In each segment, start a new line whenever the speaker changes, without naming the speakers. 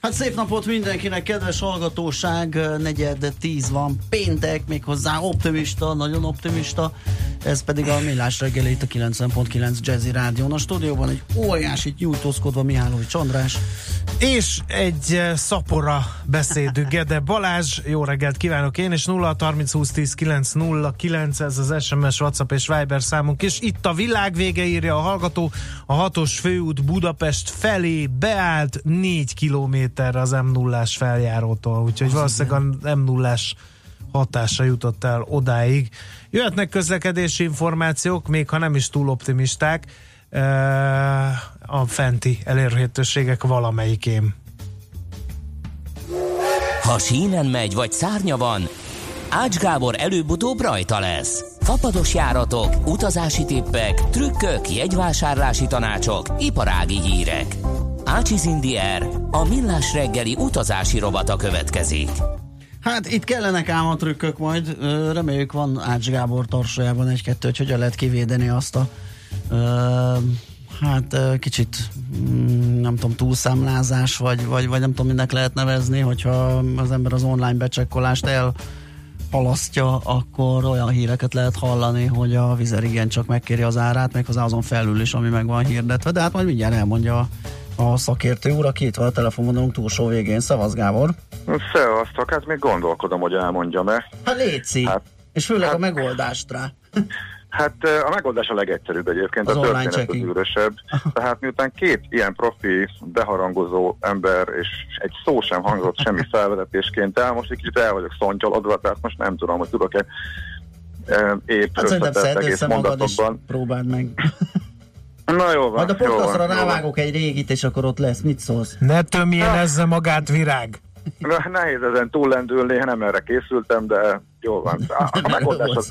Hát szép napot mindenkinek, kedves hallgatóság, negyed tíz van, péntek, méghozzá optimista, nagyon optimista, ez pedig a Millás reggeli itt a 90.9 Jazzy Rádión. A stúdióban egy óriási nyújtózkodva Mihály Csandrás.
És egy szapora beszédű Gede Balázs, jó reggelt kívánok én, és 0 30 20 10 9 0 9, ez az SMS, WhatsApp és Viber számunk, és itt a világ vége írja a hallgató, a hatos főút Budapest felé beállt 4 kilométerre az m 0 feljárótól, úgyhogy az valószínűleg a m 0 hatása jutott el odáig. Jöhetnek közlekedési információk, még ha nem is túl optimisták, a fenti elérhetőségek valamelyikém.
Ha sínen megy, vagy szárnya van, Ács Gábor előbb-utóbb rajta lesz. Fapados járatok, utazási tippek, trükkök, jegyvásárlási tanácsok, iparági hírek. Ácsiz Indier, a millás reggeli utazási robata következik.
Hát itt kellenek ám a trükkök majd, reméljük van Ács Gábor tarsajában egy-kettő, hogy hogyan lehet kivédeni azt a hát kicsit mm, nem tudom, túlszámlázás, vagy, vagy, vagy nem tudom, minek lehet nevezni, hogyha az ember az online becsekkolást el halasztja, akkor olyan híreket lehet hallani, hogy a vizer igen csak megkéri az árát, méghozzá azon felül is, ami meg van hirdetve, de hát majd mindjárt elmondja a szakértő úr, aki itt van a telefonvonalunk túlsó végén. Szavasz Gábor!
Szevasztok, hát még gondolkodom, hogy elmondjam-e.
Hát létszi, hát, és főleg hát, a megoldást rá.
Hát a megoldás a legegyszerűbb egyébként, az a történet az űrösebb. Tehát miután két ilyen profi, beharangozó ember, és egy szó sem hangzott semmi felvezetésként el, most egy kicsit el vagyok szontyolodva, tehát most nem tudom, hogy tudok-e épp hát összetett egész mondatokban.
próbáld meg.
Na jó van.
Majd a podcastra rávágok egy régit, és akkor ott lesz. Mit szólsz?
Ne tömjénezze magát virág.
Nehéz ezen túllendülni, nem erre készültem, de jó van. A, a megoldás az,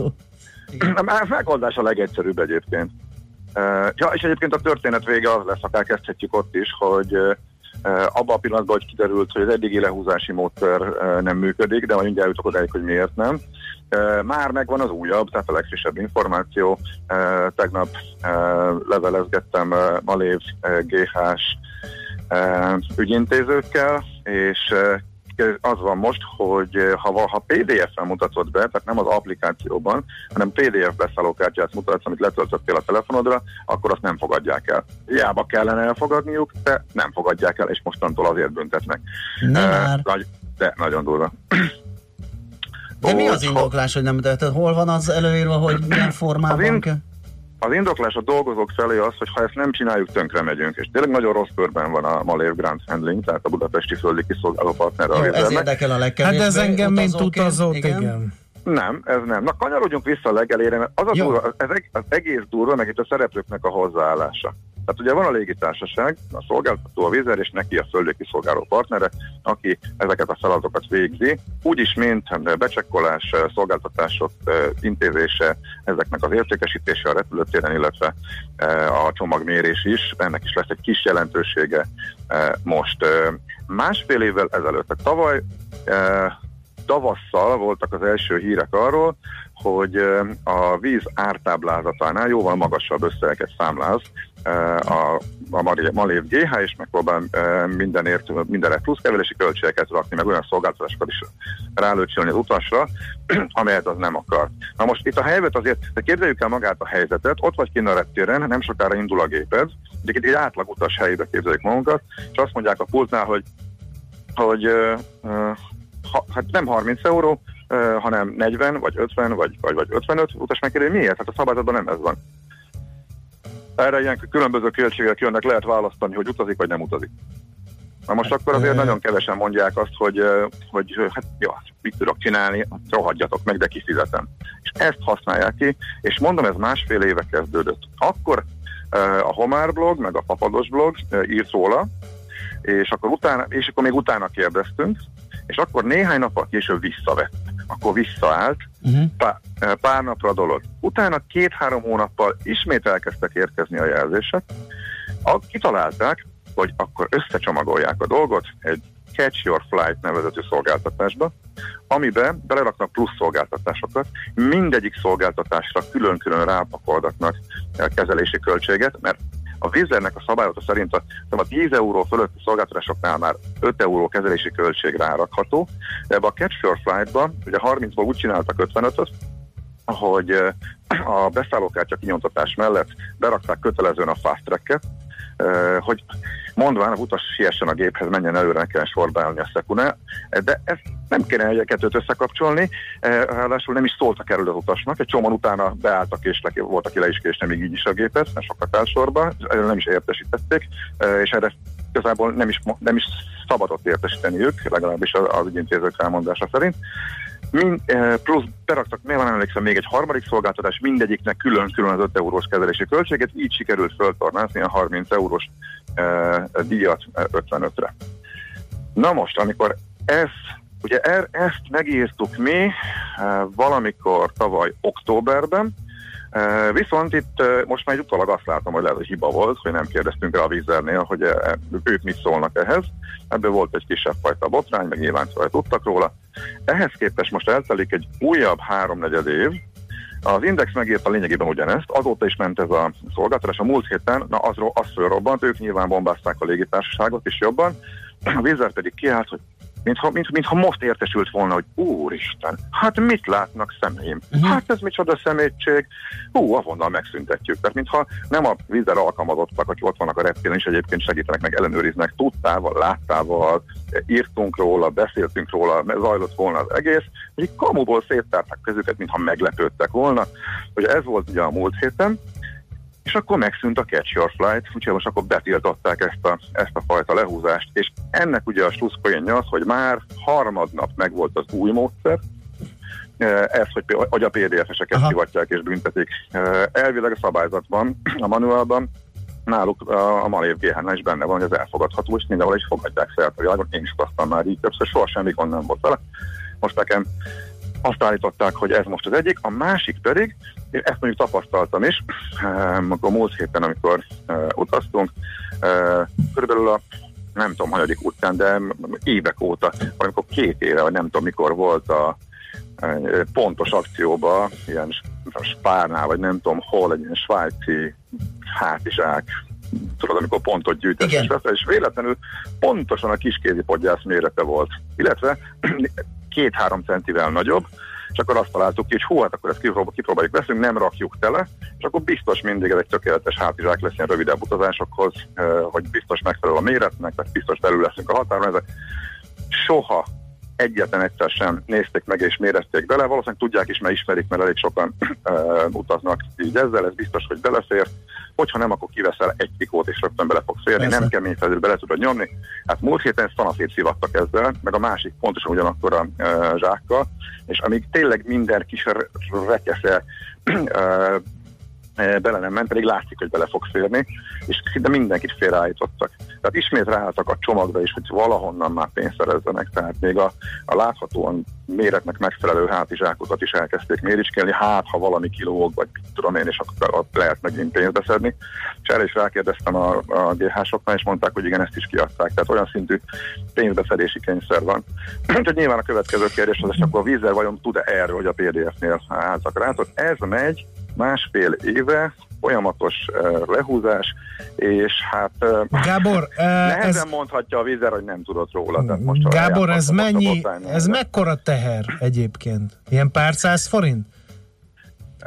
a megoldás a legegyszerűbb egyébként. Ja, és egyébként a történet vége az lesz, akár kezdhetjük ott is, hogy abban a pillanatban, hogy kiderült, hogy az eddigi lehúzási módszer nem működik, de majd mindjárt jutok odáig, hogy miért nem. Már megvan az újabb, tehát a legfrissebb információ. Tegnap levelezgettem Malév GH-s ügyintézőkkel, és az van most, hogy ha, ha PDF-en mutatod be, tehát nem az applikációban, hanem PDF beszállókártyát mutatsz, amit letöltöttél a telefonodra, akkor azt nem fogadják el. Hiába kellene elfogadniuk, de nem fogadják el, és mostantól azért büntetnek.
Nem uh,
de nagyon durva.
De mi az indoklás, hogy nem tehát hol van az előírva, hogy milyen formában in- kell?
Az indoklás a dolgozók felé az, hogy ha ezt nem csináljuk, tönkre megyünk. És tényleg nagyon rossz körben van a Malév Grant Handling, tehát a budapesti földi kiszolgáló partner.
Jó, ez érdekel a legkevésbé.
Hát ez engem, mint utazót, igen. igen.
Nem, ez nem. Na kanyarodjunk vissza a legelére, mert az, a durva, ez az egész durva, meg itt a szereplőknek a hozzáállása. Tehát ugye van a légitársaság, a szolgáltató, a vizer, és neki a szolgáló partnere, aki ezeket a feladatokat végzi, úgyis, mint becsekkolás, szolgáltatások intézése, ezeknek az értékesítése a repülőtéren, illetve a csomagmérés is, ennek is lesz egy kis jelentősége most. Másfél évvel ezelőtt, tehát tavaly tavasszal voltak az első hírek arról, hogy a víz ártáblázatánál jóval magasabb összeget számláz a, a Malév GH, és megpróbál mindenért, mindenre pluszkevelési költségeket rakni, meg olyan szolgáltatásokat is rálőcsölni az utasra, amelyet az nem akar. Na most itt a helyzet azért, de képzeljük el magát a helyzetet, ott vagy kint a reptéren, nem sokára indul a géped, egyébként egy átlag utas helyébe képzeljük magunkat, és azt mondják a pultnál, hogy hogy uh, ha, hát nem 30 euró, hanem 40, vagy 50, vagy, vagy, vagy 55 utas megkérdezi, miért? Hát a szabályzatban nem ez van. Erre ilyen különböző költségek jönnek, lehet választani, hogy utazik, vagy nem utazik. Na most akkor azért nagyon kevesen mondják azt, hogy, hogy hát jó, mit tudok csinálni, rohadjatok meg, de kifizetem. És ezt használják ki, és mondom, ez másfél éve kezdődött. Akkor a Homár blog, meg a Papados blog írt róla, és akkor, utána, és akkor még utána kérdeztünk, és akkor néhány nappal később visszavett. Akkor visszaállt, uh-huh. pár, pár napra dolog. Utána két-három hónappal ismét elkezdtek érkezni a jelzések. A, kitalálták, hogy akkor összecsomagolják a dolgot egy Catch Your Flight nevezetű szolgáltatásba, amiben beleraknak plusz szolgáltatásokat, mindegyik szolgáltatásra külön-külön rápakoldatnak kezelési költséget, mert a vízernek a szabályota szerint a, a 10 euró fölötti szolgáltatásoknál már 5 euró kezelési költség rárakható, de ebbe a Catch Your Flight-ba, ugye 30-ból úgy csináltak 55-öt, hogy a beszállókártya kinyomtatás mellett berakták kötelezően a fast track hogy mondván a utas siessen a géphez, menjen előre, ne sorba állni a szekuná, de ezt nem kéne egy kettőt összekapcsolni, ráadásul nem is szóltak erről az utasnak, egy csomóan utána beálltak és le, volt, aki le is késne még így is a gépet, mert sokat áll sorba, erről nem is értesítették, és erre igazából nem is, nem is szabadott értesíteni ők, legalábbis az, az ügyintézők elmondása szerint. Mind, eh, plusz beraktak, miért van emlékszem, még egy harmadik szolgáltatás, mindegyiknek külön-külön az 5 eurós kezelési költséget, így sikerült föltornázni a 30 eurós e, díjat 55-re. Na most, amikor ez, ugye er, ezt megírtuk mi e, valamikor tavaly októberben, Viszont itt most már utólag azt látom, hogy lehet, hogy hiba volt, hogy nem kérdeztünk rá a vízernél, hogy ők mit szólnak ehhez. Ebből volt egy kisebb fajta botrány, meg nyilván tudtak róla. Ehhez képest most eltelik egy újabb háromnegyed év, az Index megírta lényegében ugyanezt, azóta is ment ez a szolgáltatás. A múlt héten, na az, az fölrobbant, ők nyilván bombázták a légitársaságot is jobban, a vízer pedig kiállt, hogy mintha, mint, mintha most értesült volna, hogy úristen, hát mit látnak szemeim? Uh-huh. Hát ez micsoda szemétség? Hú, avonnal megszüntetjük. Tehát mintha nem a vízzel alkalmazottak, akik ott vannak a reptéren, és egyébként segítenek, meg ellenőriznek, tudtával, láttával, írtunk róla, beszéltünk róla, zajlott volna az egész, hogy kamuból széttárták kezüket, mintha meglepődtek volna. hogy ez volt ugye a múlt héten, és akkor megszűnt a Catch Your Flight, úgyhogy most akkor betiltották ezt a, ezt a fajta lehúzást, és ennek ugye a slusszpoénja az, hogy már harmadnap megvolt az új módszer, ez, hogy, hogy a PDF-eseket hivatják és büntetik. Elvileg a szabályzatban, a manuálban náluk a Malév gh is benne van, hogy ez elfogadható, és mindenhol is fogadják szert a világon. Én is utaztam már így többször, soha mikor nem volt vele. Most nekem azt állították, hogy ez most az egyik, a másik pedig, én ezt mondjuk tapasztaltam is, akkor múlt héten, amikor uh, utaztunk, uh, körülbelül a nem tudom, hanyadik után, de évek óta, amikor két éve, vagy nem tudom mikor volt a pontos akcióba, ilyen spárnál, vagy nem tudom hol, egy ilyen svájci hátizsák, tudod, amikor pontot gyűjtesz, és, és véletlenül pontosan a kiskézi podgyász mérete volt, illetve két-három centivel nagyobb, és akkor azt találtuk ki, hogy hú, hát akkor ezt kipróbáljuk, kipróbáljuk veszünk, nem rakjuk tele, és akkor biztos mindig ez egy tökéletes hátizsák lesz ilyen rövidebb utazásokhoz, hogy biztos megfelel a méretnek, tehát biztos belül leszünk a határon. Ezek soha egyetlen egyszer sem nézték meg és mérezték bele, valószínűleg tudják is, mert ismerik, mert elég sokan uh, utaznak így ezzel, ez biztos, hogy belefér. Hogyha nem, akkor kiveszel egy pikót, és rögtön bele fogsz férni, Persze. nem kemény felül bele tudod nyomni. Hát múlt héten szanaszét szivattak ezzel, meg a másik pontosan ugyanakkor a zsákkal, és amíg tényleg minden kis rekesze bele nem ment, pedig látszik, hogy bele fog férni, és szinte mindenkit félreállítottak. Tehát ismét ráálltak a csomagra is, hogy valahonnan már pénzt szerezzenek, tehát még a, a láthatóan méretnek megfelelő hátizsákokat is elkezdték méricskélni, hát ha valami kilóg, vagy tudom én, és akkor ott lehet megint pénzt beszedni. És erre is rákérdeztem a, a GH-soknál, és mondták, hogy igen, ezt is kiadták. Tehát olyan szintű pénzbeszedési kényszer van. Úgyhogy nyilván a következő kérdés az, hogy akkor a vízzel vajon tud-e erről, hogy a PDF-nél álltak rá. Ez megy, másfél éve folyamatos uh, lehúzás, és hát uh,
Gábor, uh,
nehezen ez... mondhatja a vízer, hogy nem tudott róla. Tehát most
Gábor, ez mennyi, ez mekkora teher egyébként? Ilyen pár száz forint?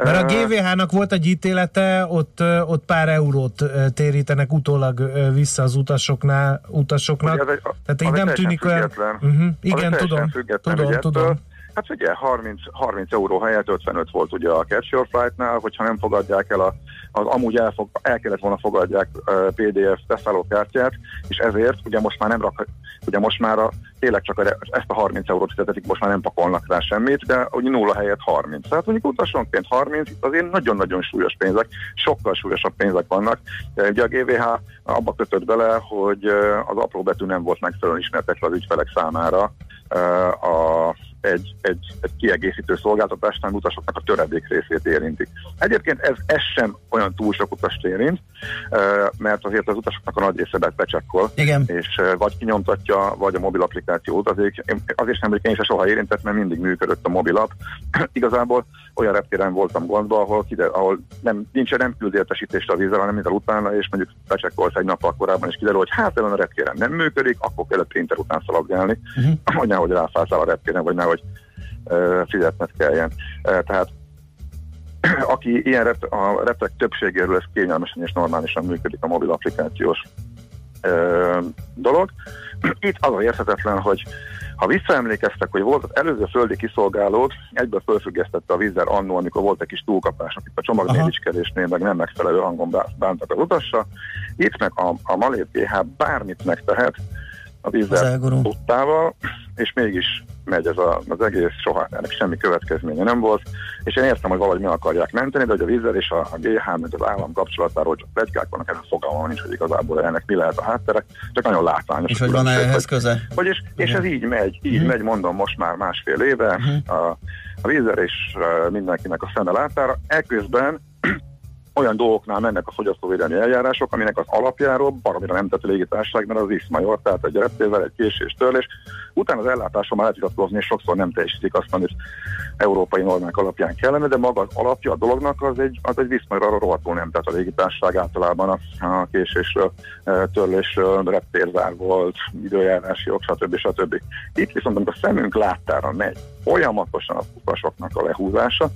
Mert a GVH-nak volt egy ítélete, ott, ott pár eurót térítenek utólag vissza az utasoknál, utasoknak.
Ugye egy,
Tehát így nem tűnik olyan... Uh-huh. Igen, tudom, tudom, tudom.
Hát ugye 30, 30 euró helyett 55 volt ugye a Catch Your Flight-nál, hogyha nem fogadják el a, az amúgy elfog, el kellett volna fogadják uh, PDF beszállókártyát, és ezért ugye most már nem rak, ugye most már a, tényleg csak a, ezt a 30 eurót fizetetik, most már nem pakolnak rá semmit, de ugye nulla helyett 30. Tehát mondjuk utasonként 30, itt azért nagyon-nagyon súlyos pénzek, sokkal súlyosabb pénzek vannak. Ugye a GVH abba kötött bele, hogy az apró betű nem volt megfelelően ismertetve az ügyfelek számára, a, egy, egy, egy kiegészítő szolgáltatásnál utasoknak a töredék részét érintik. Egyébként ez, ez sem olyan túl sok utast érint, mert azért az utasoknak a nagy része becsekkol,
Igen.
és vagy kinyomtatja, vagy a mobil applikáció utazik. Én azért nem vagyok én se soha érintett, mert mindig működött a mobil app. Igazából olyan reptéren voltam gondba, ahol, kide, ahol nem, nincs, nem küld értesítést a vízzel, hanem minden utána, és mondjuk becsekkolsz egy nappal korábban, és kiderül, hogy hát ezen a reptéren nem működik, akkor kell a printer után szaladgálni, uh-huh. hogy nehogy rászállsz a reptéren, vagy nehogy uh, fizetned kelljen. Tehát aki ilyen rep, a repek többségéről ez kényelmesen és normálisan működik a mobil applikációs uh, dolog. Itt az a érthetetlen, hogy ha visszaemlékeztek, hogy volt az előző földi kiszolgálót, egyből fölfüggesztette a vízzel annó, amikor volt egy kis túlkapás, itt a csomagnéziskedésnél meg nem megfelelő hangon bántak az utasra. Itt meg a, a Malét GH bármit megtehet a vízzel tudtával, és mégis megy ez a, az egész, soha ennek semmi következménye nem volt, és én értem, hogy valahogy meg akarják menteni, de hogy a vízzel és a, a GH, meg az állam kapcsolatáról csak plegykák vannak, ezen fogalmam nincs, hogy igazából ennek mi lehet a háttere, csak nagyon látványos.
És hogy van ehhez köze?
Hogy és, és ez így megy, így uh-huh. megy, mondom most már másfél éve, uh-huh. a, a vízzel és mindenkinek a szeme látára, eközben olyan dolgoknál mennek a fogyasztóvédelmi eljárások, aminek az alapjáról baromira nem tett légitársaság, mert az iszmajor, tehát egy reptével, egy késés, törlés. Utána az ellátáson már lehet és sokszor nem teljesítik azt, amit európai normák alapján kellene, de maga az alapja a dolognak az egy, az egy viszmajor arra rohadtul nem tett a légitársaság általában a, a késésről, e, törlésről, reptérzár volt, időjárási jog, stb. stb. Itt viszont, amikor a szemünk láttára megy folyamatosan a utasoknak a lehúzása,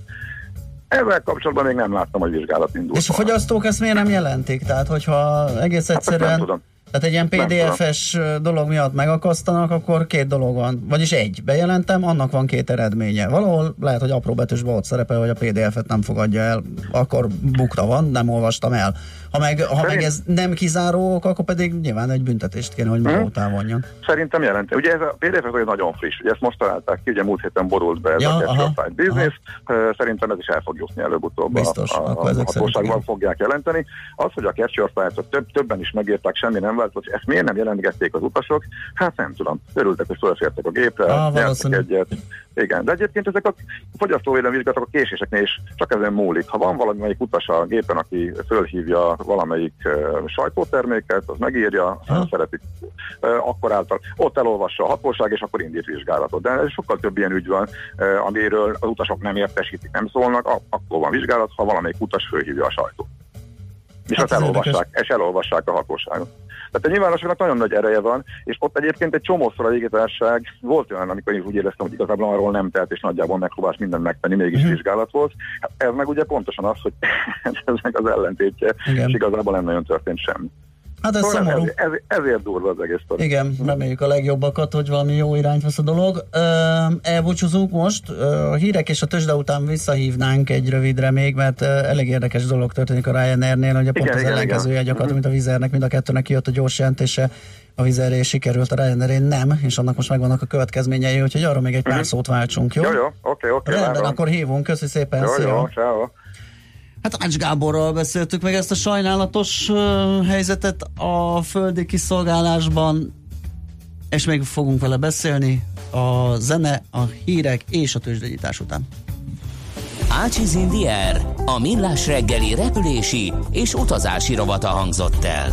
ezzel kapcsolatban még nem láttam, hogy vizsgálat indult.
És a fogyasztók ezt miért nem jelentik? Tehát, hogyha egész hát egyszerűen... Hát, nem tudom. Tehát egy ilyen PDF-es dolog miatt megakasztanak, akkor két dolog van. Vagyis egy, bejelentem, annak van két eredménye. Valahol lehet, hogy apró betűsben ott szerepel, hogy a PDF-et nem fogadja el, akkor bukta van, nem olvastam el. Ha meg, ha meg ez nem kizáró, akkor pedig nyilván egy büntetést kéne, hogy maga hmm. után vonjon.
Szerintem jelenti. Ugye ez a PDF ez nagyon friss, ugye ezt most találták ki, ugye múlt héten borult be ez ja, a Capture Business, aha. szerintem ez is el fog jutni előbb-utóbb.
Biztos, a, a, a
hatóságban fogják jelenteni. Az, hogy a Capture Flight-ot több, többen is megírták, semmi nem változott, ezt miért nem jelentgették az utasok? Hát nem tudom. Örültek, hogy felfértek a gépre, ah, egyet. Igen, de egyébként ezek a fogyasztóvédelmi vizsgálatok a késéseknél is csak ezen múlik. Ha van valamelyik utas a gépen, aki fölhívja valamelyik uh, sajtóterméket, az megírja, ha. szeretik, uh, akkor által ott elolvassa a hatóság, és akkor indít vizsgálatot. De sokkal több ilyen ügy van, uh, amiről az utasok nem értesítik, nem szólnak, akkor van vizsgálat, ha valamelyik utas fölhívja a sajtót. És hát azt elolvassák, és elolvassák a hatóságot. Tehát a nyilvánosságnak nagyon nagy ereje van, és ott egyébként egy csomószor a légitárság volt olyan, amikor én úgy éreztem, hogy igazából arról nem telt, és nagyjából megpróbált mindent megtenni, mégis uh-huh. vizsgálat volt. Hát ez meg ugye pontosan az, hogy ez meg az ellentétje, Igen. és igazából nem nagyon történt semmi.
Hát ez szóval szomorú.
Ez, ez, ezért durva az egész
sztori. Igen, reméljük a legjobbakat, hogy valami jó irányt vesz a dolog. elbúcsúzunk most. a hírek és a tőzsde után visszahívnánk egy rövidre még, mert elég érdekes dolog történik a Ryanairnél, hogy a pont igen, az ellenkezője gyakorlatilag, mint a Vizernek, mind a kettőnek kijött a gyors jelentése a vizeré sikerült, a Ryanairén nem, és annak most megvannak a következményei, úgyhogy arra még egy pár uh-huh. szót váltsunk, jó?
Jó, jó, oké, okay, oké. Okay,
Rendben, akkor hívunk, köszi szépen,
jó, szia. Jó, ciao.
Hát Ács Gáborral beszéltük meg ezt a sajnálatos helyzetet a földi kiszolgálásban, és még fogunk vele beszélni a zene, a hírek és a tőzsdegyítás után.
Ácsiz Indier, a millás reggeli repülési és utazási rovata hangzott el.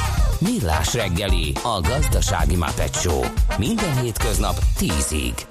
Millás reggeli, a gazdasági Show. Minden hétköznap 10-ig.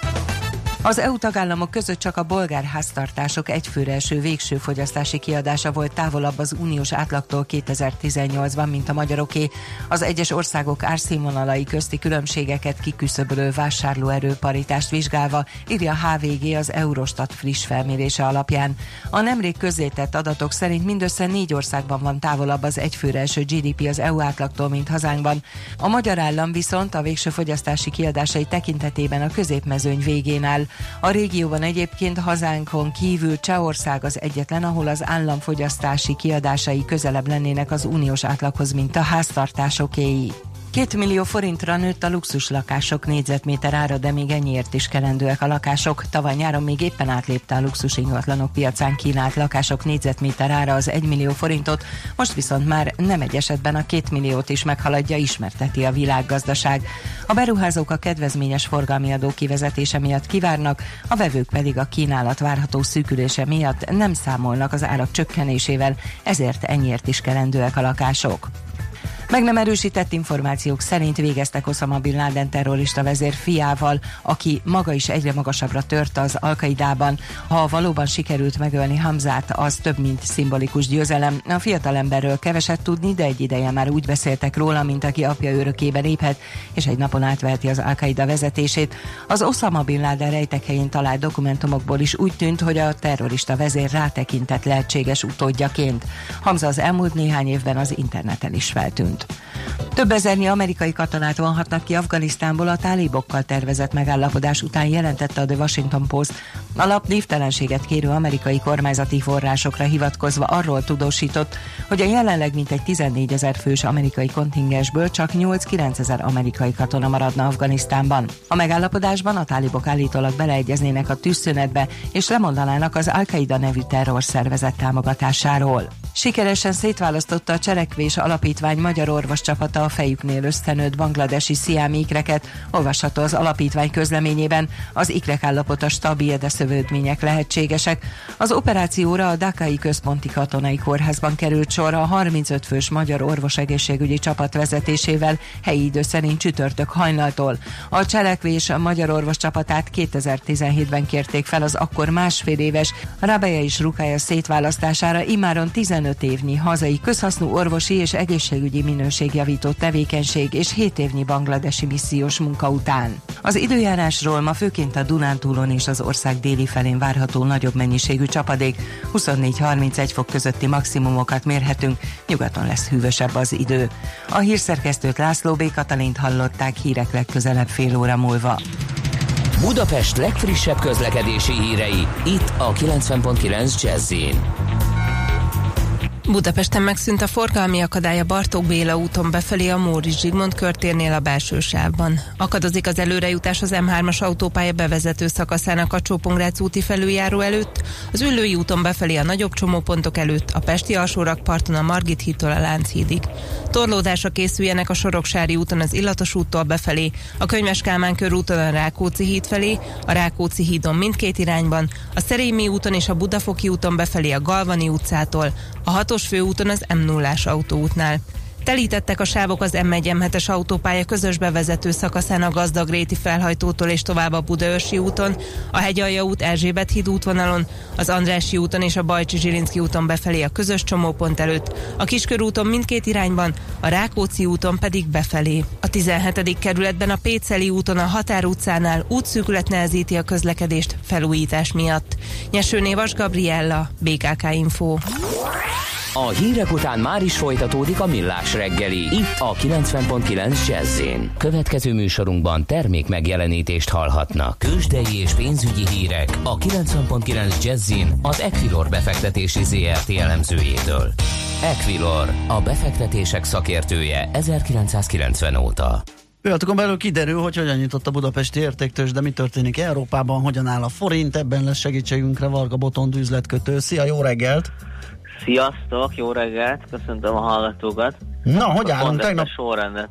Az EU tagállamok között csak a bolgár háztartások egyfőre eső végső fogyasztási kiadása volt távolabb az uniós átlagtól 2018-ban, mint a magyaroké. Az egyes országok árszínvonalai közti különbségeket kiküszöbölő vásárlóerő paritást vizsgálva, írja HVG az Eurostat friss felmérése alapján. A nemrég közzétett adatok szerint mindössze négy országban van távolabb az egyfőre eső GDP az EU átlagtól, mint hazánkban. A magyar állam viszont a végső fogyasztási kiadásai tekintetében a középmezőny végén áll. A régióban egyébként hazánkon kívül Csehország az egyetlen, ahol az államfogyasztási kiadásai közelebb lennének az uniós átlaghoz, mint a háztartásokéi. Két millió forintra nőtt a luxus lakások négyzetméter ára, de még ennyiért is kelendőek a lakások. Tavaly nyáron még éppen átlépte a luxus ingatlanok piacán kínált lakások négyzetméter ára az 1 millió forintot, most viszont már nem egy esetben a két milliót is meghaladja, ismerteti a világgazdaság. A beruházók a kedvezményes forgalmi adó kivezetése miatt kivárnak, a vevők pedig a kínálat várható szűkülése miatt nem számolnak az árak csökkenésével, ezért ennyiért is kelendőek a lakások. Meg nem erősített információk szerint végeztek Osama Bin Laden terrorista vezér fiával, aki maga is egyre magasabbra tört az Alkaidában. Ha valóban sikerült megölni Hamzát, az több, mint szimbolikus győzelem. A fiatalemberről keveset tudni, de egy ideje már úgy beszéltek róla, mint aki apja örökében léphet, és egy napon átveheti az Alkaida vezetését. Az Osama Bin Laden rejtek helyén talált dokumentumokból is úgy tűnt, hogy a terrorista vezér rátekintett lehetséges utódjaként. Hamza az elmúlt néhány évben az interneten is feltűnt volt. Több ezernyi amerikai katonát vonhatnak ki Afganisztánból a tálibokkal tervezett megállapodás után jelentette a The Washington Post. A lap névtelenséget kérő amerikai kormányzati forrásokra hivatkozva arról tudósított, hogy a jelenleg mintegy 14 ezer fős amerikai kontingensből csak 8-9 ezer amerikai katona maradna Afganisztánban. A megállapodásban a tálibok állítólag beleegyeznének a tűzszünetbe és lemondanának az Al-Qaida nevű terrorszervezet támogatásáról. Sikeresen szétválasztotta a Cselekvés Alapítvány magyar orvos csapata a fejüknél ösztenőtt bangladesi sziámi ikreket, olvasható az alapítvány közleményében. Az ikrek állapota stabil, de szövődmények lehetségesek. Az operációra a Dakai Központi Katonai Kórházban került sor a 35 fős magyar orvos egészségügyi csapat vezetésével helyi idő szerint csütörtök hajnaltól. A cselekvés a magyar orvos csapatát 2017-ben kérték fel az akkor másfél éves Rabeja és Rukája szétválasztására imáron 15 évnyi hazai közhasznú orvosi és egészségügyi minőségjavító tevékenység és 7 évnyi bangladesi missziós munka után. Az időjárásról ma főként a Dunántúlon és az ország déli felén várható nagyobb mennyiségű csapadék, 24-31 fok közötti maximumokat mérhetünk, nyugaton lesz hűvösebb az idő. A hírszerkesztőt László B. Katalint hallották hírek legközelebb fél óra múlva.
Budapest legfrissebb közlekedési hírei, itt a 90.9 jazz
Budapesten megszűnt a forgalmi akadály a Bartók Béla úton befelé a Móricz Zsigmond körtérnél a belső sávban. Akadozik az előrejutás az M3-as autópálya bevezető szakaszának a Csópongrác úti felüljáró előtt, az Üllői úton befelé a nagyobb csomópontok előtt, a Pesti alsórakparton a Margit hídtól a Lánchídig. Torlódásra készüljenek a Soroksári úton az Illatos úttól befelé, a Könyves Kálmán körúton a Rákóczi híd felé, a Rákóczi hídon mindkét irányban, a Szerémi úton és a Budafoki úton befelé a Galvani utcától, a hatos főúton az m 0 autóútnál. Telítettek a sávok az M1-M7-es autópálya közös bevezető szakaszán a Gazdagréti felhajtótól és tovább a Budaörsi úton, a Hegyalja út Erzsébet híd útvonalon, az Andrási úton és a Bajcsi Zsilinszki úton befelé a közös csomópont előtt, a Kiskörúton mindkét irányban, a Rákóczi úton pedig befelé. A 17. kerületben a Péceli úton a Határ utcánál útszűkület nehezíti a közlekedést felújítás miatt. Nyesőné Vas Gabriella, BKK Info.
A hírek után már is folytatódik a millás reggeli. Itt a 90.9 jazz Következő műsorunkban termék megjelenítést hallhatnak. Kősdei és pénzügyi hírek a 90.9 jazz az Equilor befektetési ZRT elemzőjétől. Equilor, a befektetések szakértője 1990 óta.
Pillanatokon belül kiderül, hogy hogyan nyitott a budapesti értéktős, de mi történik Európában, hogyan áll a forint, ebben lesz segítségünkre Varga Botond üzletkötő. Szia, jó reggelt!
Sziasztok, jó reggelt, köszöntöm a hallgatókat.
Na, hogy állunk
tegnap? sorrendet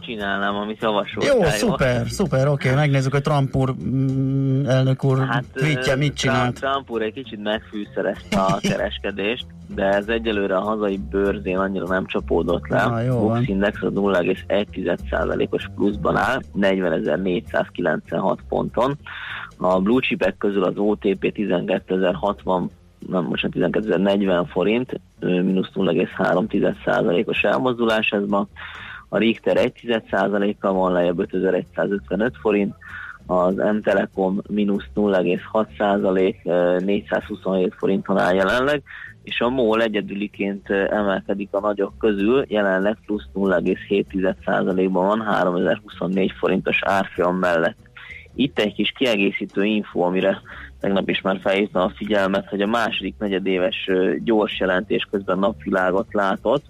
csinálnám, amit javasoltál.
Jó, szuper, szuper, oké, okay. megnézzük, hogy Trump úr, mm, elnök úr hát, tweetje mit csinált.
Trump úr egy kicsit megfűszerezte a kereskedést, de ez egyelőre a hazai bőrzén annyira nem csapódott le. Na, jó Bux Index az 0,1%-os pluszban áll, 40.496 ponton. A blue chipek közül az OTP 12.060 nem most 12.040 forint, mínusz 0,3%-os elmozdulás ez ma. A Richter 1%-kal van lejjebb 5155 forint, az M-Telekom mínusz 0,6%, 427 forinton áll jelenleg, és a MOL egyedüliként emelkedik a nagyok közül, jelenleg plusz 0,7%-ban van, 3024 forintos árfolyam mellett. Itt egy kis kiegészítő info, amire tegnap is már felhívtam a figyelmet, hogy a második negyedéves gyors jelentés közben napvilágot látott,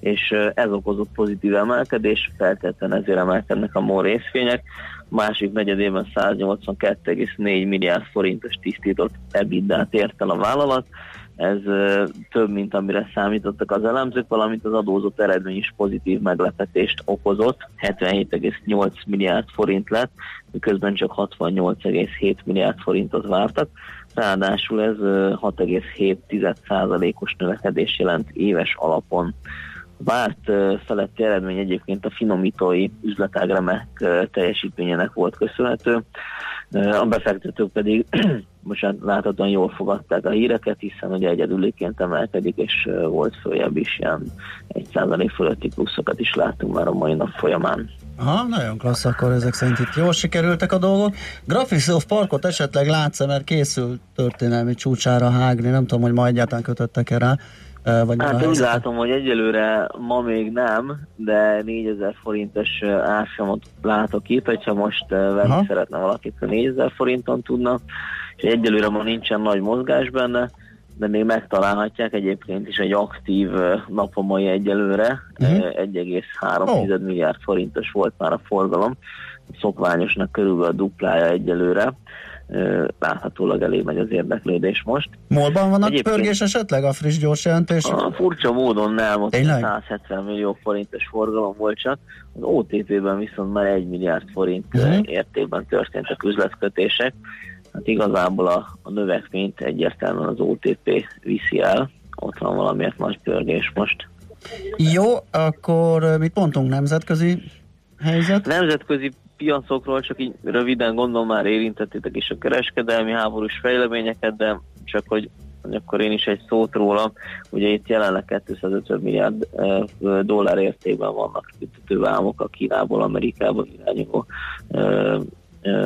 és ez okozott pozitív emelkedés, feltétlenül ezért emelkednek a MOL részvények. A másik negyedében 182,4 milliárd forintos tisztított EBITDA-t ért el a vállalat, ez több, mint amire számítottak az elemzők, valamint az adózott eredmény is pozitív meglepetést okozott, 77,8 milliárd forint lett, miközben csak 68,7 milliárd forintot vártak. Ráadásul ez 6,7%-os növekedés jelent éves alapon. Várt feletti eredmény egyébként a finomítói üzletág remek teljesítményének volt köszönhető. A befektetők pedig most láthatóan jól fogadták a híreket, hiszen ugye egyedüliként emelkedik, és volt följebb is ilyen 1% fölötti pluszokat is láttunk már a mai nap folyamán.
Aha, nagyon klassz, akkor ezek szerint itt jól sikerültek a dolgok. Graphisoft Parkot esetleg látsz mert készül történelmi csúcsára hágni, nem tudom, hogy ma egyáltalán kötöttek-e rá.
Vagy hát úgy látom, hogy egyelőre ma még nem, de 4000 forintos ársamot látok itt, hogyha most venni Aha. szeretne valakit, a 4000 forinton tudna, és egyelőre ma nincsen nagy mozgás benne, de még megtalálhatják egyébként is egy aktív napomai egyelőre, uh-huh. 1,3 oh. milliárd forintos volt már a forgalom, szokványosnak körülbelül a duplája egyelőre, láthatólag elég megy az érdeklődés most.
Molban van a pörgés esetleg a friss gyors jelentés?
A furcsa módon nem, ott 170 millió forintos forgalom volt csak, az OTP-ben viszont már 1 milliárd forint uh-huh. értékben történtek üzletkötések, hát igazából a, a növekményt egyértelműen az OTP viszi el, ott van valamiért nagy pörgés most.
Jó, akkor mit pontunk nemzetközi helyzet?
Nemzetközi piacokról csak így röviden gondolom már érintettétek is a kereskedelmi háborús fejleményeket, de csak hogy akkor én is egy szót róla. Ugye itt jelenleg 250 milliárd dollár értékben vannak vámok a Kínából, Amerikából irányuló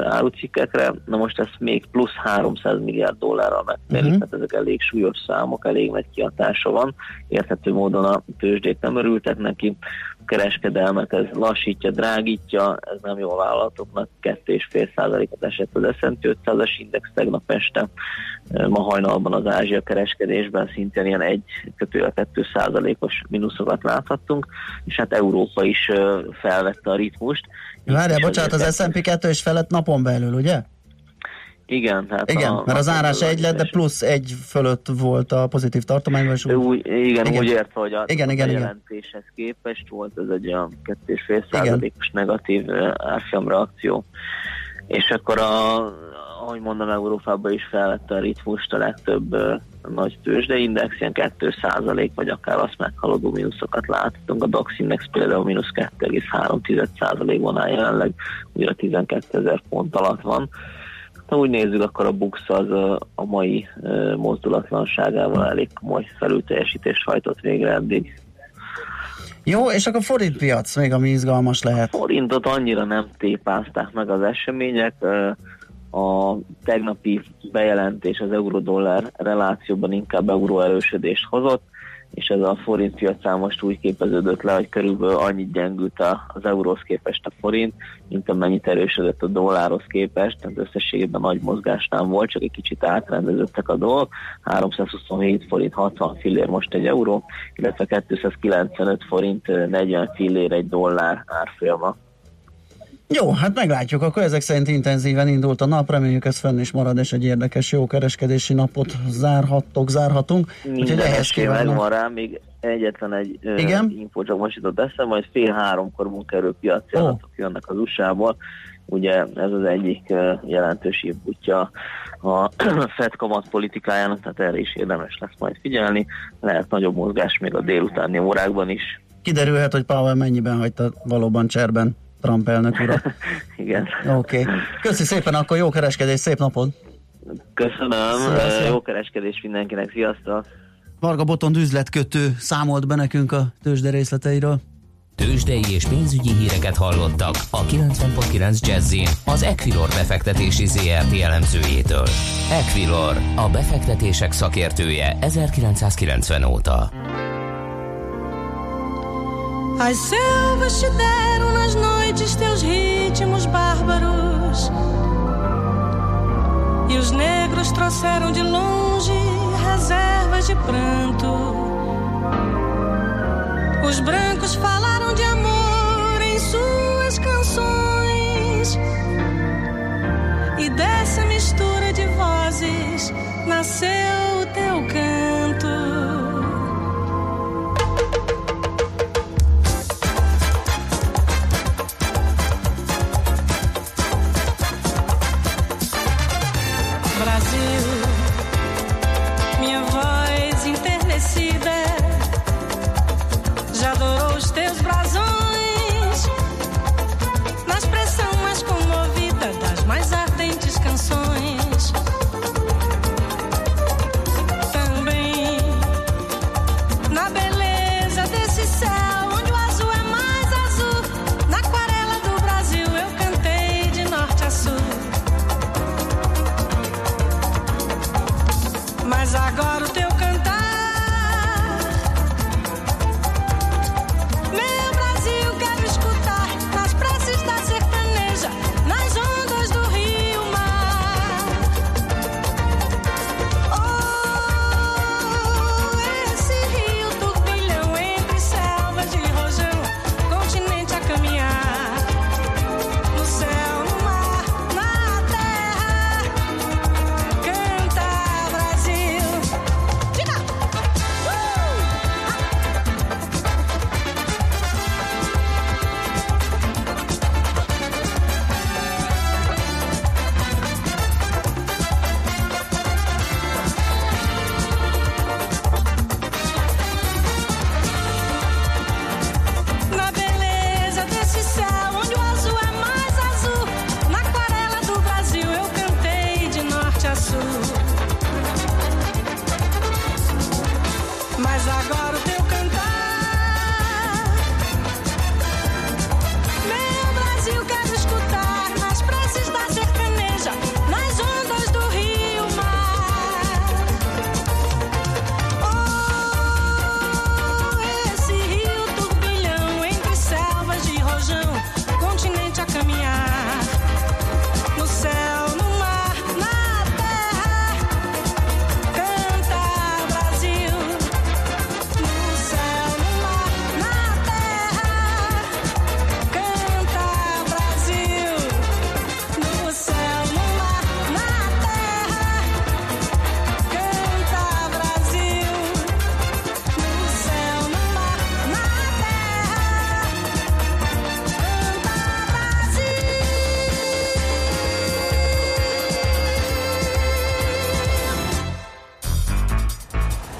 árucikkekre. Na most ezt még plusz 300 milliárd dollárral megtelik, uh-huh. mert ezek elég súlyos számok, elég nagy kiadása van. Érthető módon a tőzsdék nem örültek neki, kereskedelmet ez lassítja, drágítja, ez nem jó a vállalatoknak, 2,5 százalékot esett az S&P 500-as index tegnap este, ma hajnalban az Ázsia kereskedésben szintén ilyen 1 2 százalékos mínuszokat láthattunk, és hát Európa is felvette a ritmust.
Várjál, bocsánat, az S&P 2 és felett napon belül, ugye?
Igen,
hát igen a, mert az árás egy lett, de plusz egy fölött volt a pozitív tartományban. És
úgy, igen, igen, úgy értve, hogy a, igen, igen, a jelentéshez igen. képest volt ez egy olyan 2,5 százalékos negatív árfolyam reakció. És akkor a, ahogy mondom, Európában is felvette a ritmust a legtöbb uh, nagy tőzsdeindex, ilyen 2% vagy akár azt meghaladó mínuszokat láthatunk. A DAX index például mínusz 2,3 van áll jelenleg, ugye a 12 ezer pont alatt van. Ha úgy nézzük, akkor a Bux az a, a mai mozdulatlanságával elég komoly felülteljesítést hajtott végre eddig.
Jó, és akkor forint piac még, ami izgalmas lehet.
Forintot annyira nem tépázták meg az események. A tegnapi bejelentés az euró-dollár relációban inkább euró erősödést hozott és ez a forint piacán most úgy képeződött le, hogy körülbelül annyit gyengült az euróhoz képest a forint, mint amennyit erősödött a dollárhoz képest, tehát összességében nagy mozgás nem volt, csak egy kicsit átrendeződtek a dolgok. 327 forint 60 fillér most egy euró, illetve 295 forint 40 fillér egy dollár árfolyama.
Jó, hát meglátjuk, akkor ezek szerint intenzíven indult a nap, reméljük ez fenn is marad, és egy érdekes jó kereskedési napot zárhattok, zárhatunk.
Minden ehhez megvan rá, még egyetlen egy Igen? info, csak most jutott eszembe, majd fél háromkor munkaerőpiaci oh. jönnek az USA-ból, ugye ez az egyik jelentős évútja a Fed kamat politikájának, tehát erre is érdemes lesz majd figyelni, lehet nagyobb mozgás még a délutáni órákban is.
Kiderülhet, hogy Powell mennyiben hagyta valóban cserben Trump elnök urat.
Igen.
Oké. Okay. Köszi szépen, akkor jó kereskedés, szép napot!
Köszönöm, Sziasztok. jó kereskedés mindenkinek, sziasztok!
Varga Botond üzletkötő számolt be nekünk a tőzsde részleteiről.
Tőzsdei és pénzügyi híreket hallottak a 90.9 jazz az Equilor befektetési ZRT elemzőjétől. Equilor, a befektetések szakértője 1990 óta.
As selvas te deram nas noites teus ritmos bárbaros. E os negros trouxeram de longe reservas de pranto. Os brancos falaram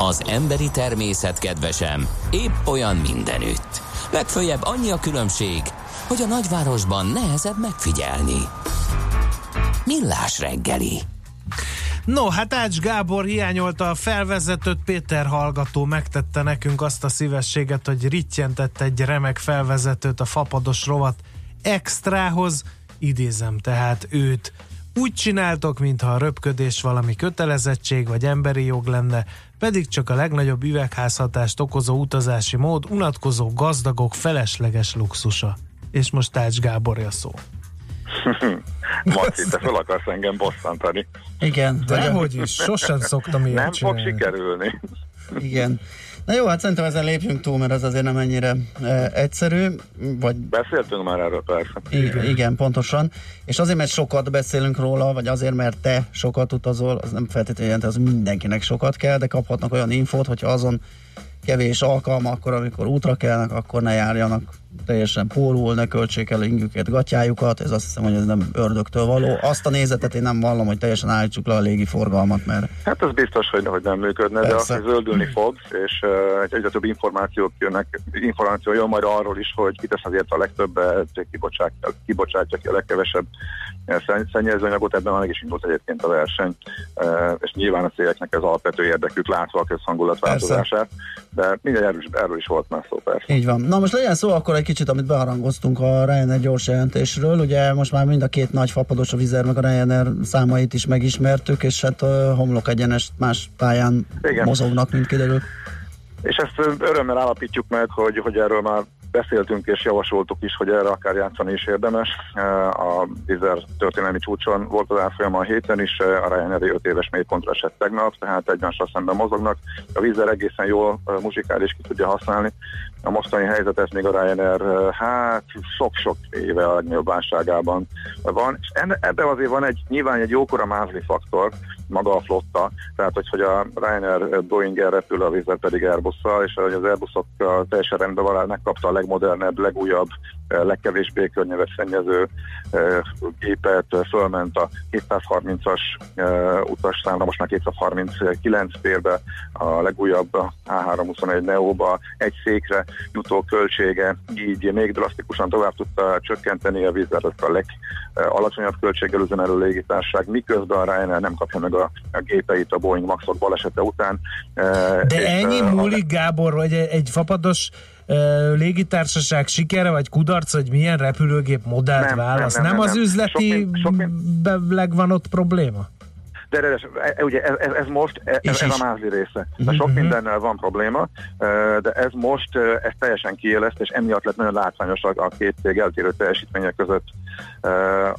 az emberi természet kedvesem, épp olyan mindenütt. Legfőjebb annyi a különbség, hogy a nagyvárosban nehezebb megfigyelni. Millás reggeli.
No, hát Ács Gábor hiányolta a felvezetőt, Péter hallgató megtette nekünk azt a szívességet, hogy rittyentett egy remek felvezetőt a fapados rovat extrához, idézem tehát őt. Úgy csináltok, mintha a röpködés valami kötelezettség vagy emberi jog lenne, pedig csak a legnagyobb üvegházhatást okozó utazási mód, unatkozó gazdagok felesleges luxusa. És most Tács Gáborja szó.
Marci, te fel akarsz engem bosszantani.
Igen.
De hogy is, sosem szoktam ilyet
Nem csinálni. fog sikerülni.
Igen. Na jó, hát szerintem ezen lépjünk túl, mert ez azért nem ennyire e, egyszerű. Vagy...
Beszéltünk már erről persze.
Igen, igen, pontosan. És azért, mert sokat beszélünk róla, vagy azért, mert te sokat utazol, az nem feltétlenül jelenti, az mindenkinek sokat kell, de kaphatnak olyan infót, hogyha azon kevés alkalma, akkor amikor útra kellnek, akkor ne járjanak teljesen pólul, ne költsék el ingüket, gatyájukat, ez azt hiszem, hogy ez nem ördögtől való. Azt a nézetet én nem vallom, hogy teljesen állítsuk le a légi forgalmat, mert...
Hát ez biztos, hogy, hogy nem működne, Persze. de hogy zöldülni fog, és uh, egyre több információk jönnek, információ jön majd arról is, hogy kitesz azért a legtöbbet, kibocsátja, kibocsátja ki a legkevesebb szennyezőanyagot, ebben már meg is indult egyébként a verseny, és nyilván a cégeknek ez alapvető érdekük látva a közhangulat változását, de minden erről is, erről is volt már szó persze.
Így van. Na most legyen szó akkor egy kicsit, amit beharangoztunk a Ryanair gyors jelentésről, ugye most már mind a két nagy fapados, a Vizer meg a Ryanair számait is megismertük, és hát a homlok egyenest más pályán Igen. mozognak, mint kiderül.
És ezt örömmel állapítjuk meg, hogy, hogy erről már beszéltünk és javasoltuk is, hogy erre akár játszani is érdemes. A Vizer történelmi csúcson volt az árfolyam a héten is, a Ryanair 5 éves mélypontra esett tegnap, tehát egymással szemben mozognak. A Vizer egészen jól muzsikál és ki tudja használni. A mostani helyzet ez még a Ryanair hát sok-sok éve a legnagyobb válságában van, és ebben azért van egy nyilván egy jókora mázli faktor, maga a flotta, tehát hogy, hogy a Ryanair boeing repül, a Vizer pedig airbus és hogy az Airbusok teljesen rendben van, megkapta a legmodernebb, legújabb, legkevésbé környezetszennyező gépet, fölment a 230-as utasszámra, most már 239 térbe, a legújabb A321 Neo-ba, egy székre jutó költsége, így még drasztikusan tovább tudta csökkenteni a vízzel a legalacsonyabb költséggel üzemelő légitárság, miközben a Ryanair nem kapja meg a, a gépeit a Boeing Maxok balesete után.
De ennyi múlik, Gábor, hogy egy fapados légitársaság sikere, vagy kudarc, hogy milyen repülőgép modellt nem, válasz. Nem, nem, nem, nem az üzleti sok, sok, van ott probléma?
De de, de, ugye ez, ez, ez most, ez, ez a mázli része. De sok mhm. mindennel van probléma, de ez most ez teljesen kiéleszt, és emiatt lett nagyon látványos a, a két cég eltérő teljesítmények között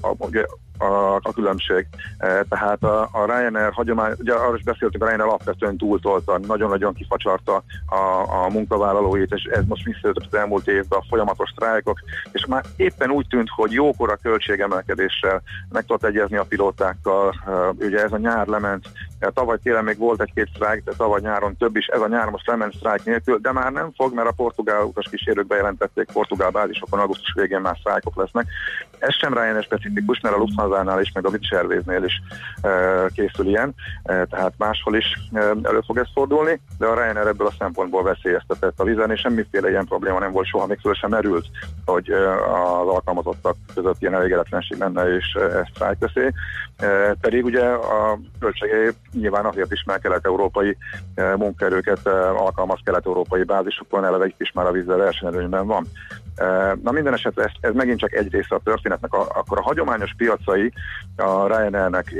a, ugye, a, a különbség. E, tehát a, a Ryanair hagyomány, ugye arról is beszéltük, a Ryanair alapvetően túltolta, nagyon-nagyon kifacsarta a, a munkavállalóit, és ez most visszajött az elmúlt évben a folyamatos sztrájkok, és már éppen úgy tűnt, hogy jókora költségemelkedéssel meg tudott egyezni a pilótákkal, e, ugye ez a nyár lement, tavaly télen még volt egy-két sztrájk, de tavaly nyáron több is, ez a nyár most lement sztrájk nélkül, de már nem fog, mert a portugál utas kísérők bejelentették, portugál bázisokon augusztus végén már sztrájkok lesznek. Ez sem Ryanair specifikus, mert a Lufthansa Lufthansa-nál is, meg a British Airways-nél is készül ilyen, tehát máshol is elő fog ez fordulni, de a Ryanair ebből a szempontból veszélyeztetett a vizen, és semmiféle ilyen probléma nem volt soha, még föl sem merült, hogy az alkalmazottak között ilyen elégedetlenség lenne, és ezt sztrájkveszély. Pedig ugye a költségei nyilván azért is, mert kelet-európai munkaerőket alkalmaz kelet-európai bázisokon, eleve itt is már a vízzel versenyelőnyben van. Na minden esetre ez, ez megint csak egy része a történetnek, a, akkor a hagyományos piacai a Ryanairnek,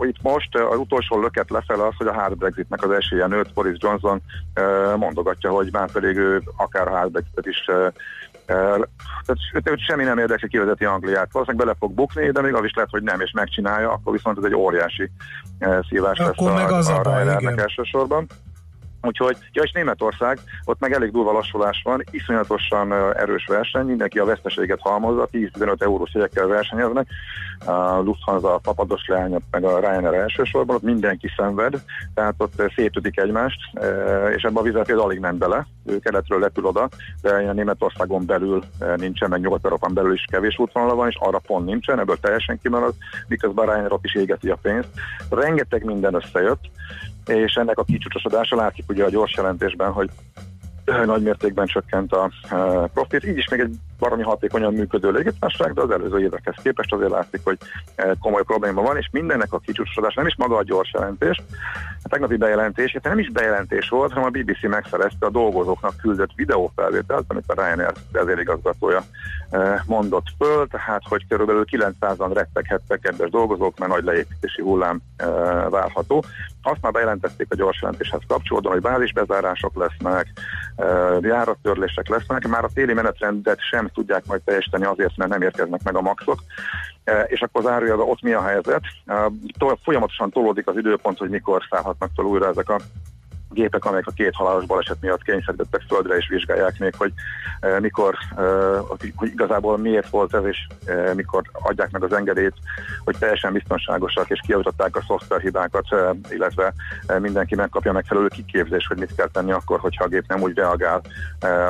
itt most az utolsó löket lefele az, hogy a hard Brexitnek az esélye nőtt, Boris Johnson mondogatja, hogy már pedig ő akár a hard Brexitet is tehát őt semmi nem érdekli, kivezeti Angliát. Valószínűleg bele fog bukni, de még az is lehet, hogy nem, és megcsinálja, akkor viszont ez egy óriási szívás
akkor lesz meg a, az a, a
Ryanairnek elsősorban. Úgyhogy, ja és Németország, ott meg elég durva lassulás van, iszonyatosan erős verseny, mindenki a veszteséget halmozza, 10-15 eurós jegyekkel versenyeznek, a Lufthansa, a Papados leányat, meg a Ryanair elsősorban, ott mindenki szenved, tehát ott szétütik egymást, és ebben a vizet például alig nem bele, ő keletről lepül oda, de Németországon belül nincsen, meg Nyugat-Európán belül is kevés útvonala van, és arra pont nincsen, ebből teljesen kimarad, miközben Ryanair ott is égeti a pénzt. Rengeteg minden összejött, és ennek a kicsúcsosodása látszik ugye a gyors jelentésben, hogy nagy mértékben csökkent a profit. Így is még egy valami hatékonyan működő légitársaság, de az előző évekhez képest azért látszik, hogy komoly probléma van, és mindennek a kicsúcsosodás nem is maga a gyors jelentés. A tegnapi bejelentés, nem is bejelentés volt, hanem a BBC megszerezte a dolgozóknak küldött videófelvételt, amit a Ryanair vezérigazgatója mondott föl, tehát hogy körülbelül 900-an retteghettek kedves dolgozók, mert nagy leépítési hullám várható. Azt már bejelentették a gyors jelentéshez kapcsolódóan, hogy bázisbezárások lesznek, járattörlések lesznek, már a téli menetrendet sem tudják majd teljesíteni azért, mert nem érkeznek meg a maxok. És akkor zárójelben ott mi a helyzet? Folyamatosan tolódik az időpont, hogy mikor szállhatnak fel újra ezek a gépek, amelyek a két halálos baleset miatt kényszerítettek földre, és vizsgálják még, hogy e, mikor, e, hogy igazából miért volt ez, és e, mikor adják meg az engedélyt, hogy teljesen biztonságosak, és kiavították a szoftverhibákat, illetve mindenki megkapja megfelelő kiképzést, hogy mit kell tenni akkor, hogyha a gép nem úgy reagál,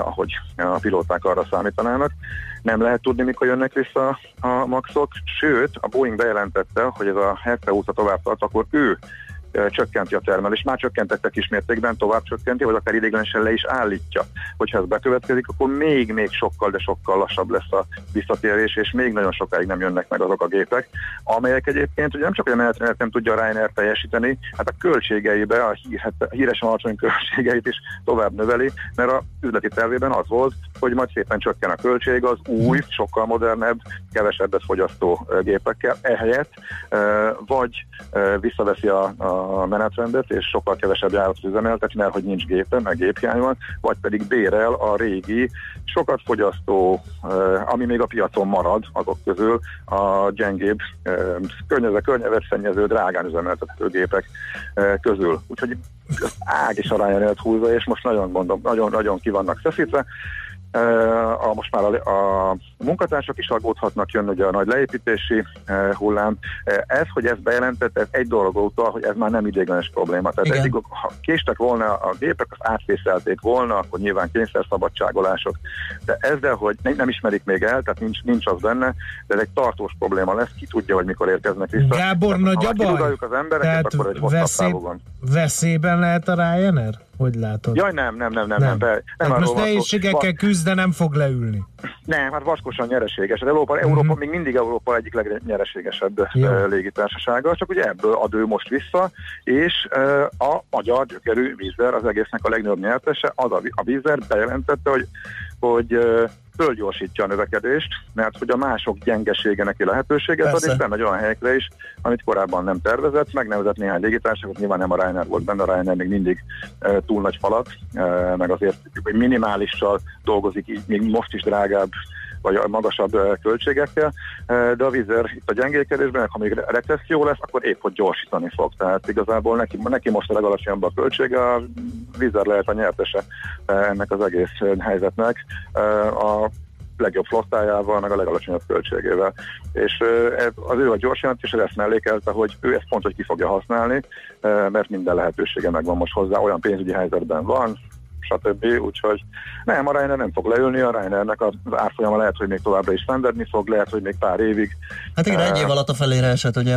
ahogy a pilóták arra számítanának. Nem lehet tudni, mikor jönnek vissza a maxok, sőt, a Boeing bejelentette, hogy ez a 70 óta tovább tart, akkor ő csökkenti a termelést, már csökkentettek ismértékben, tovább csökkenti, vagy akár ideiglenesen le is állítja. Hogyha ez bekövetkezik, akkor még-még sokkal, de sokkal lassabb lesz a visszatérés, és még nagyon sokáig nem jönnek meg azok a gépek, amelyek egyébként ugye nem csak a menetrendet nem tudja Ryanair teljesíteni, hát a költségeibe, a, a híresen alacsony költségeit is tovább növeli, mert a üzleti tervében az volt, hogy majd szépen csökken a költség az új, sokkal modernebb, kevesebbet fogyasztó gépekkel, ehelyett vagy visszaveszi a, a menetrendet, és sokkal kevesebb járatot üzemeltet, mert hogy nincs gépe, meg géphiány van, vagy pedig bérel a régi, sokat fogyasztó, ami még a piacon marad azok közül, a gyengébb, eh, környezet, szennyező, drágán üzemeltető gépek közül. Úgyhogy ág is arányát húzza, és most nagyon mondom, nagyon, nagyon ki vannak szeszítve a, most már a, a munkatársak is aggódhatnak, jön ugye a nagy leépítési hullám. Ez, hogy ezt bejelentett, ez egy dolog utal, hogy ez már nem idéglenes probléma. Tehát Igen. eddig, ha késtek volna a gépek, az átfészelték volna, akkor nyilván kényszerszabadságolások. De ezzel, hogy nem ismerik még el, tehát nincs, nincs az benne, de ez egy tartós probléma lesz, ki tudja, hogy mikor érkeznek vissza.
Gábor, nagy a baj.
az embereket, tehát akkor egy
veszély, veszélyben lehet a Ryanair? Hogy látod?
Jaj, nem, nem, nem, nem. nem. nem,
nem most nehézségekkel küzd, de nem fog leülni.
Nem, hát vaskosan nyereséges. Európa, uh-huh. Európa még mindig Európa egyik legnyereségesebb Jó. légitársasága, csak ugye ebből ad ő most vissza, és a magyar gyökerű vízer az egésznek a legnagyobb nyertese, az a, a vízer bejelentette, hogy, hogy fölgyorsítja a növekedést, mert hogy a mások gyengesége neki lehetőséget Persze. ad, és bemegy olyan helyekre is, amit korábban nem tervezett, megnevezett néhány légitársaságot, nyilván nem a Ryanair volt benne, a Ryanair még mindig e, túl nagy falat, e, meg azért hogy minimálissal dolgozik, így még most is drágább vagy a magasabb költségekkel, de a vízer itt a gyengékedésben, ha még recesszió lesz, akkor épp hogy gyorsítani fog. Tehát igazából neki, neki most a legalacsonyabb a költsége, a vízer lehet a nyertese ennek az egész helyzetnek. A legjobb flottájával, meg a legalacsonyabb költségével. És az ő a gyors jelentés ezt mellékelte, hogy ő ezt pont, hogy ki fogja használni, mert minden lehetősége megvan most hozzá, olyan pénzügyi helyzetben van, stb. Úgyhogy nem, a Ryanair nem fog leülni, a Ryanairnek az árfolyama lehet, hogy még továbbra is szenvedni fog, lehet, hogy még pár évig.
Hát igen, egy év alatt a felére esett, ugye?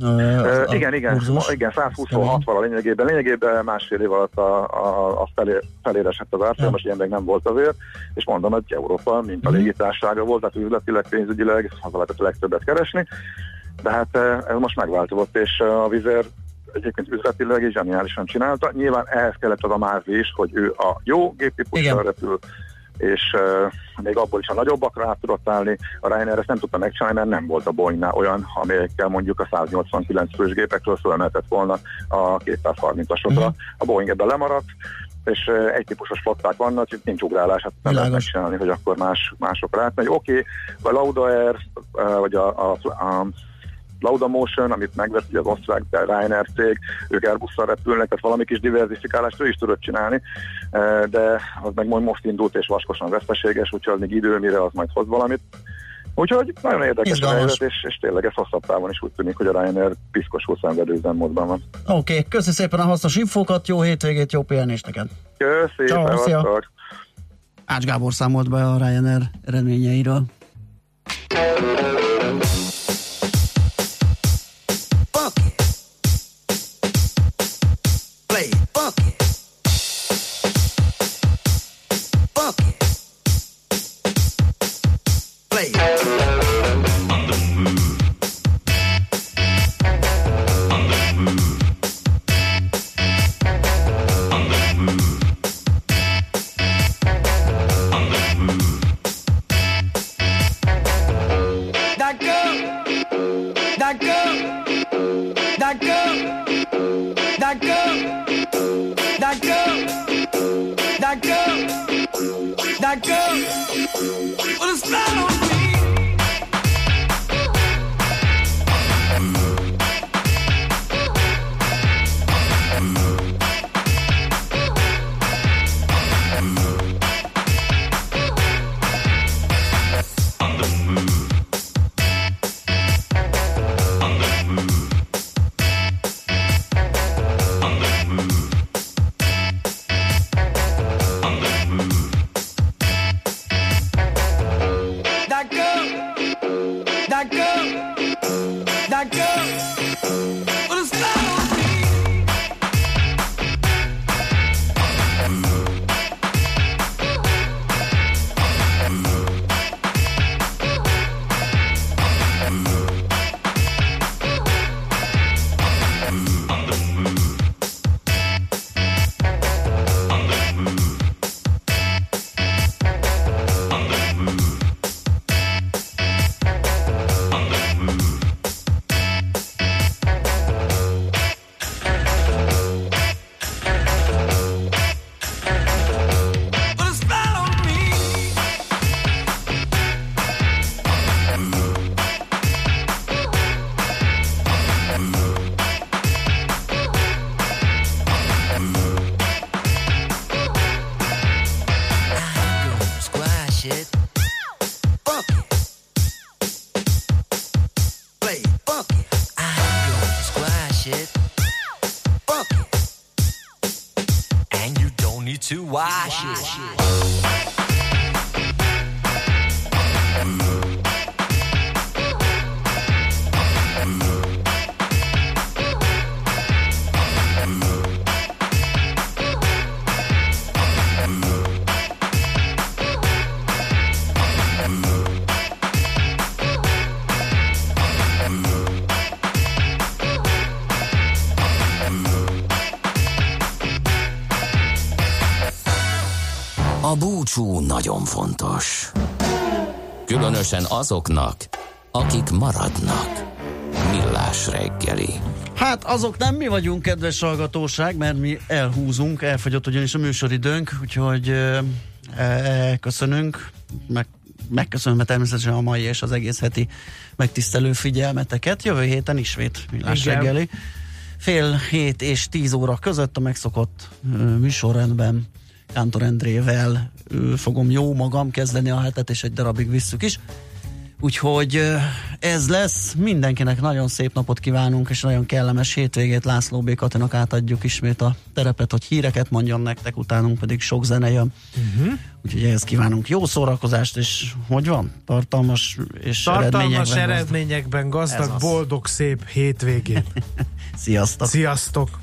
Uh, a igen, igen, kurzus. igen, 126 val a lényegében, lényegében másfél év alatt a, a, a felé, felére esett az árfolyam, most ilyen még nem volt azért, és mondom, hogy Európa, mint a mhm. légitársága volt, tehát üzletileg, pénzügyileg, az lehetett legtöbbet keresni, de hát ez most megváltozott, és a Vizer egyébként üzletileg is zseniálisan csinálta. Nyilván ehhez kellett az a is, hogy ő a jó géptípussal repül, és uh, még abból is a nagyobbakra át tudott állni. A Ryanair ezt nem tudta megcsinálni, mert nem volt a Boeingnál olyan, amelyekkel mondjuk a 189 fős gépekről fölmehetett volna a 230-asokra. Uh-huh. A Boeing ebben lemaradt, és uh, egy típusos flották vannak, itt nincs ugrálás, hát nem lehet megcsinálni, hogy akkor más, másokra átmegy. Oké, okay, a Lauda Air, uh, vagy a, a, a Laudamotion, amit ugye az osztrák Ryanair cég, ők Airbusszal repülnek, tehát valami kis diversifikálást ő is tudott csinálni, e, de az meg most indult és vaskosan veszteséges, úgyhogy az még idő, mire az majd hoz valamit. Úgyhogy nagyon érdekes a helyzet, és, és tényleg ez hosszabb távon is úgy tűnik, hogy a Ryanair piszkosul szenvedő üzemmódban van.
Oké, okay, köszi szépen a hasznos infókat, jó hétvégét, jó pihenést neked!
Köszi, Ciao,
Ács Gábor számolt be a Ryanair eredményeiről.
Play.
Búcsú nagyon fontos. Különösen azoknak, akik maradnak. Millás reggeli.
Hát azok nem mi vagyunk, kedves hallgatóság, mert mi elhúzunk, elfogyott ugyanis a műsoridőnk, úgyhogy e, köszönünk, meg, megköszönöm természetesen a mai és az egész heti megtisztelő figyelmeteket. Jövő héten ismét Millás Igen. reggeli. Fél hét és tíz óra között a megszokott műsorrendben Kántor Endrével fogom jó magam kezdeni a hetet, és egy darabig visszük is. Úgyhogy ez lesz. Mindenkinek nagyon szép napot kívánunk, és nagyon kellemes hétvégét. László B. Katinak átadjuk ismét a terepet, hogy híreket mondjon nektek, utánunk pedig sok zene jön. Uh-huh. Úgyhogy ehhez kívánunk jó szórakozást, és hogy van? Tartalmas és
Tartalmas eredményekben, eredményekben gazdag, gazdag boldog, szép hétvégét.
Sziasztok!
Sziasztok!